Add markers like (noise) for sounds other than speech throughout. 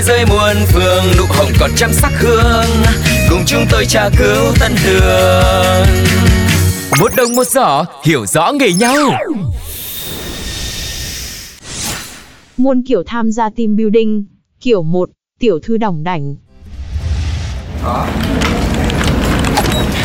Thế giới muôn phương nụ hồng còn trăm sắc hương Cùng chúng tôi tra cứu tân đường Một đồng một giỏ hiểu rõ nghề nhau Muôn kiểu tham gia team building. Kiểu 1, tiểu thư đỏng đảnh.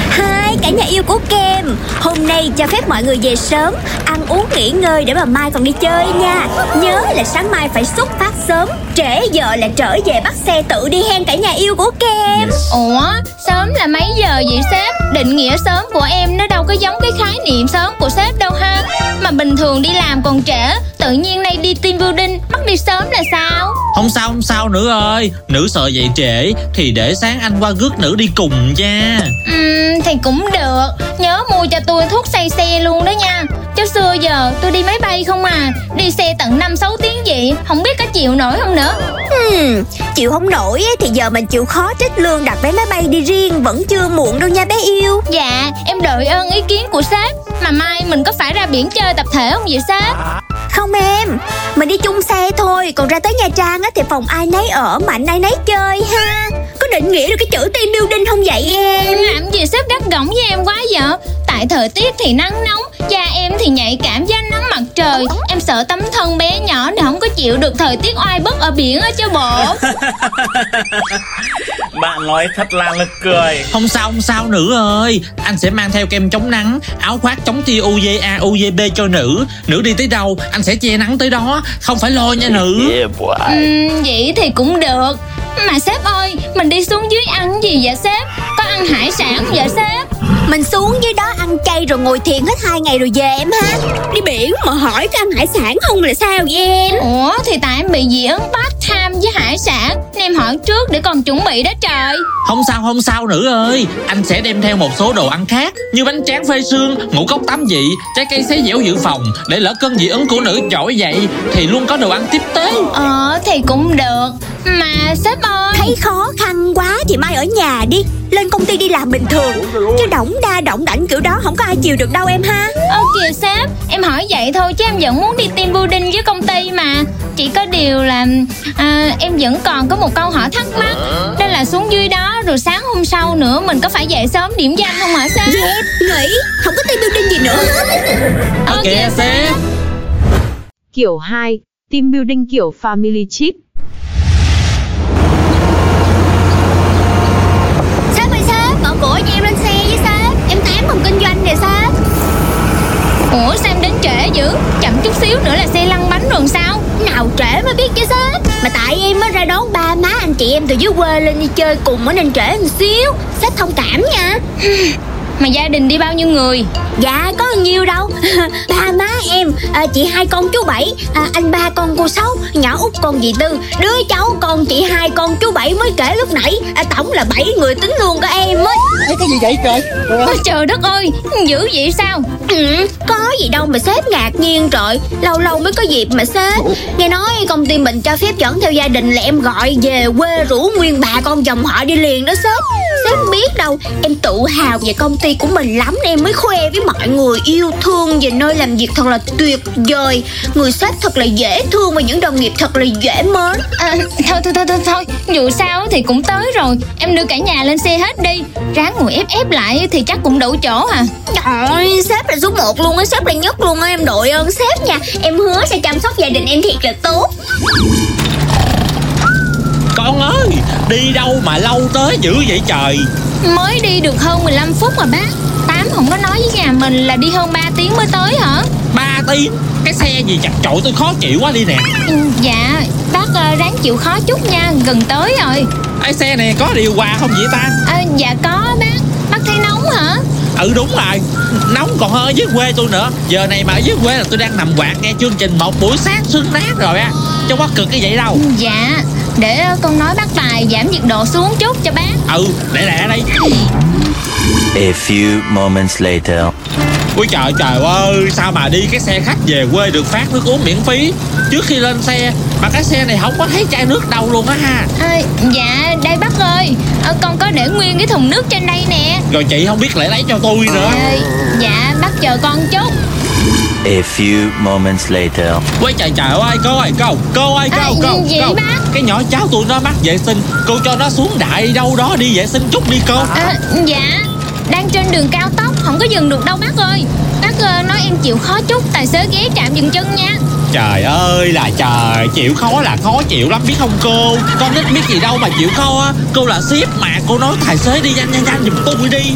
Hai, cả nhà yêu của Kem. Hôm nay cho phép mọi người về sớm Ăn uống nghỉ ngơi để mà mai còn đi chơi nha. Nhớ là sáng mai phải xuất phát sớm Trễ giờ là trở về bắt xe tự đi hen cả nhà yêu của Kem. Ủa, sớm là mấy giờ vậy sếp? Định nghĩa sớm của em nó đâu có giống cái khái niệm sớm của sếp đâu ha. Mà bình thường đi làm còn trễ Tự nhiên nay đi team building bắt đi sớm là sao? Không sao không sao nữ ơi. Nữ sợ dậy trễ Thì để sáng anh qua rước nữ đi cùng nha. Ừm, thì cũng được. Nhớ mua cho tôi thuốc say xe luôn đó nha Chứ xưa giờ tôi đi máy bay không à Đi xe tận 5-6 tiếng vậy Không biết có chịu nổi không nữa. Hmm, Chịu không nổi thì giờ mình chịu khó trích lương đặt vé máy bay đi riêng Vẫn chưa muộn đâu nha bé yêu. Dạ, em đợi ơn ý kiến của sếp Mà mai mình có phải ra biển chơi tập thể không vậy sếp? Không em Mình đi chung xe thôi Còn ra tới Nha Trang á thì phòng ai nấy ở Mạnh ai nấy chơi ha Có định nghĩa được cái chữ team building không vậy em? Em làm gì sếp gắt gỏng với em quá vậy? Tại thời tiết thì nắng nóng Da em thì nhạy cảm với ánh nắng mặt trời. Em sợ tấm thân bé nhỏ này không có chịu được thời tiết oai bức ở biển á chứ bộ. (laughs) Bạn nói thật là nực cười. Không sao không sao nữ ơi. Anh sẽ mang theo kem chống nắng Áo khoác chống tia UVA UVB cho nữ. Nữ đi tới đâu anh sẽ che nắng tới đó. Không phải lo nha nữ. Yeah boy. Ừm, vậy thì cũng được Mà sếp ơi, mình đi xuống dưới ăn gì vậy sếp? Có ăn hải sản không vậy sếp? Mình xuống dưới đó ăn chay rồi ngồi thiền hết hai ngày rồi về em ha. Đi biển mà hỏi có ăn hải sản không là sao vậy em? Ủa thì tại em bị dị ứng part time với hải sản Nên em hỏi trước để còn chuẩn bị đó trời. Không sao không sao nữ ơi. Anh sẽ đem theo một số đồ ăn khác Như bánh tráng phê xương, ngũ cốc tám vị Trái cây xé dẻo dự phòng Để lỡ cơn dị ứng của nữ trỗi dậy Thì luôn có đồ ăn tiếp tế. Ờ thì cũng được Mà sếp ơi. Thấy khó khăn quá thì mai ở nhà đi. Lên công ty đi làm bình thường. Chứ đỏng đa đỏng đảnh kiểu đó không có ai chịu được đâu em ha. Ơ kìa sếp Em hỏi vậy thôi chứ em vẫn muốn đi team building với công ty mà. Chỉ có điều là à, Em vẫn còn có một câu hỏi thắc mắc. Đó là xuống dưới đó Rồi sáng hôm sau nữa Mình có phải dậy sớm điểm danh không hả sếp? Dẹp, nghỉ, không có team building gì nữa. Ơ kìa sếp. Kiểu 2, team building kiểu family chip. Sếp của cho em lên xe với sếp Em tám phòng kinh doanh nè sếp Ủa sao em đến trễ dữ. Chậm chút xíu nữa là xe lăn bánh rồi sao? Nào trễ mới biết chứ sếp Mà tại em mới ra đón ba má anh chị em từ dưới quê lên đi chơi cùng mới nên trễ một xíu. Sếp thông cảm nha. Mà gia đình đi bao nhiêu người? Dạ có nhiêu đâu. (laughs) Ba má em à, Chị hai con chú bảy à, Anh ba con cô sáu Nhỏ út con dì tư Đứa cháu con chị hai con chú bảy mới kể lúc nãy. À, Tổng là bảy người tính luôn cả em mới cái gì vậy trời? Ôi trời đất ơi Dữ vậy sao? Ừ, Có gì đâu mà sếp ngạc nhiên trời. Lâu lâu mới có dịp mà sếp. Nghe nói công ty mình cho phép dẫn theo gia đình Là em gọi về quê rủ nguyên bà con dòng họ đi liền đó sếp Sếp biết đâu. Em tự hào về công ty của mình lắm em mới khoe với mọi người yêu thương Về nơi làm việc thật là tuyệt vời. Người sếp thật là dễ thương Và những đồng nghiệp thật là dễ mến. À, Thôi thôi thôi thôi thôi. Dù sao thì cũng tới rồi. Em đưa cả nhà lên xe hết đi. Ráng ngồi ép ép lại thì chắc cũng đủ chỗ à. Trời ơi, sếp là số 1 luôn á, sếp là nhất luôn á, em đội ơn sếp nha. Em hứa sẽ chăm sóc gia đình em thiệt là tốt Con ơi Đi đâu mà lâu tới dữ vậy trời? Mới đi được hơn 15 phút mà bác. Tám không có nói với nhà mình là đi hơn 3 tiếng mới tới hả? Ba tiếng? Cái xe gì chặt trội tôi khó chịu quá đi nè. Ừ, Dạ Bác ờ, ráng chịu khó chút nha Gần tới rồi. Cái xe này có điều hòa không vậy ta? À, Dạ có bác. Bác thấy nóng hả? Ừ đúng rồi. Nóng còn hơn ở dưới quê tôi nữa. Giờ này mà ở dưới quê là tôi đang nằm quạt nghe chương trình một buổi sáng sương nát rồi á. Chứ có cực cái vậy đâu. Dạ Để ờ, con nói bác Tài giảm nhiệt độ xuống chút cho bác. Ừ để lẹ đây. A few moments later. Ui trời trời ơi Sao mà đi cái xe khách về quê được phát nước uống miễn phí? Trước khi lên xe Mà cái xe này không có thấy chai nước đâu luôn á ha. À, Dạ đây bác ơi. Ờ, Con có để nguyên cái thùng nước trên đây nè. Rồi chị không biết lại lấy cho tôi nữa. Ờ, Dạ bác chờ con chút A few moments later. Ui trời trời ơi cô ơi cô Cô ơi À, cô cô, gì cô. bác? Cái nhỏ cháu tụi nó mắc vệ sinh Cô cho nó xuống đại đâu đó đi vệ sinh chút đi cô. À, Dạ. Đang trên đường cao tốc Không có dừng được đâu bác ơi. Bác ờ, nói em chịu khó chút Tài xế ghé trạm dừng chân nha. Trời ơi là trời Chịu khó là khó chịu lắm biết không cô? Con nít biết gì đâu mà chịu khó á. Cô là ship mà cô nói tài xế đi nhanh nhanh nhanh giùm tôi đi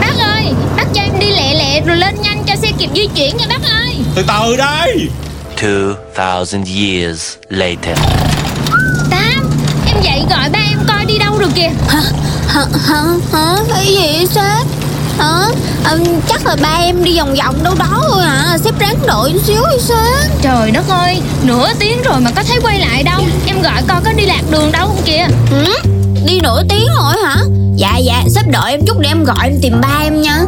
Bác ơi Bác cho em đi lẹ lẹ rồi lên nhanh cho xe kịp di chuyển nha bác ơi Từ từ đây 2000 years later. Tám Em dậy gọi ba em coi đi đâu được kìa Hả? Hả? Hả? Hả? Cái gì vậy sếp? Hả? Ờ, chắc là ba em đi vòng vòng đâu đó thôi hả? Sếp ráng đợi chút xíu đi sếp. Trời đất ơi Nửa tiếng rồi mà có thấy quay lại đâu Em gọi coi có đi lạc đường đâu không kìa Ừ? Đi nửa tiếng rồi hả? Dạ dạ, sếp đợi em chút để em gọi em tìm ba em nha.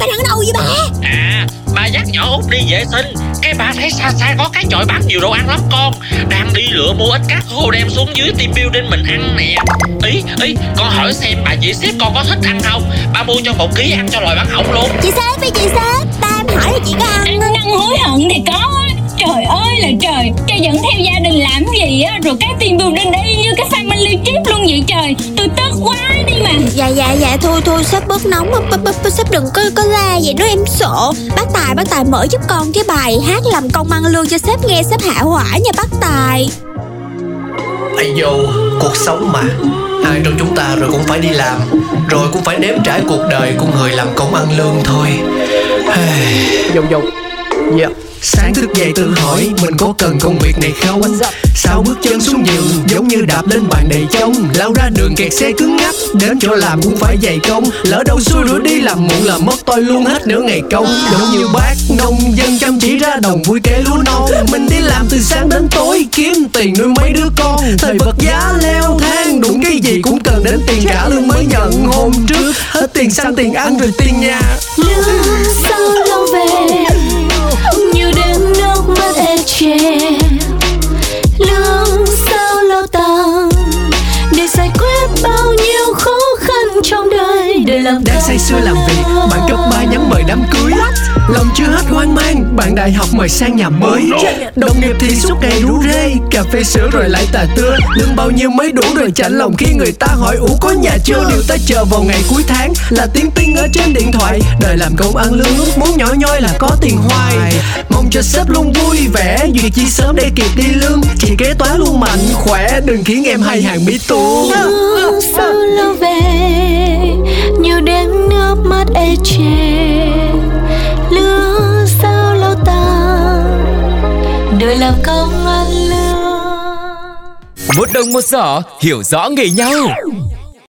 Ba, ba đang ở đâu vậy ba? À bà dắt nhỏ út đi vệ sinh. Cái bà thấy xa xa có cái chòi bán nhiều đồ ăn lắm con. Đang đi lựa mua ít cá khô đem xuống dưới team building mình ăn nè. Ý ý con hỏi xem bà chị sếp con có thích ăn không? Bà mua cho một ký ăn cho loài bán hỏng luôn. Chị sếp ơi chị sếp, ba em hỏi là chị có ăn Ăn năn hối hận thì có. Á. Trời ơi là trời. Cho dẫn theo gia đình làm gì á? Rồi cái tiền building y như cái family trip luôn vậy trời. Tôi tức quá. đi mà. Dạ dạ dạ thôi thôi sếp bớt nóng b, b, b, Sếp đừng có có la vậy đó em sợ Bác Tài bác Tài mở giúp con cái bài hát làm công ăn lương cho sếp nghe sếp hạ hỏa nha bác Tài. Ây dô, cuộc sống mà. Ai trong chúng ta rồi cũng phải đi làm Rồi cũng phải nếm trải cuộc đời của người làm công ăn lương thôi. Dông dông Dạ Sáng thức dậy tự hỏi Mình có cần công việc này không? Sao bước chân xuống giường Giống như đạp lên bàn đầy trông Lao ra đường kẹt xe cứng ngắc Đến chỗ làm cũng phải dày công. Lỡ đâu xui rủi đi làm muộn là mất tôi luôn hết nửa ngày công. Giống như bác nông dân chăm chỉ ra đồng vui kể lúa non. Mình đi làm từ sáng đến tối Kiếm tiền nuôi mấy đứa con. Thời vật giá leo thang Đụng cái gì cũng cần đến tiền trả lương mới nhận. Hôm trước Hết tiền xăng tiền ăn rồi tiền nhà. Lương sao làm Đang say sưa làm việc Bạn cấp ba nhắm mời đám cưới Lòng chưa hết hoang mang Bạn đại học mời sang nhà mới Đồng nghiệp thì suốt ngày rủ rê Cà phê sữa rồi lại tà tưa Lương bao nhiêu mới đủ rồi chạnh lòng Khi người ta hỏi ủ có nhà chưa Điều ta chờ vào ngày cuối tháng Là tiếng tinh ở trên điện thoại Đời làm công ăn lương muốn nhỏ nhoi là có tiền hoài Mong cho sếp luôn vui vẻ Duyệt chi sớm để kịp đi lương Chị kế toán luôn mạnh khỏe Đừng khiến em hay hàng bí Lương sao lâu về như đêm nước mắt ê chề. Lương sao lâu ta Đời làm công ăn lương. Một đồng một giỏ, hiểu rõ nghề nhau.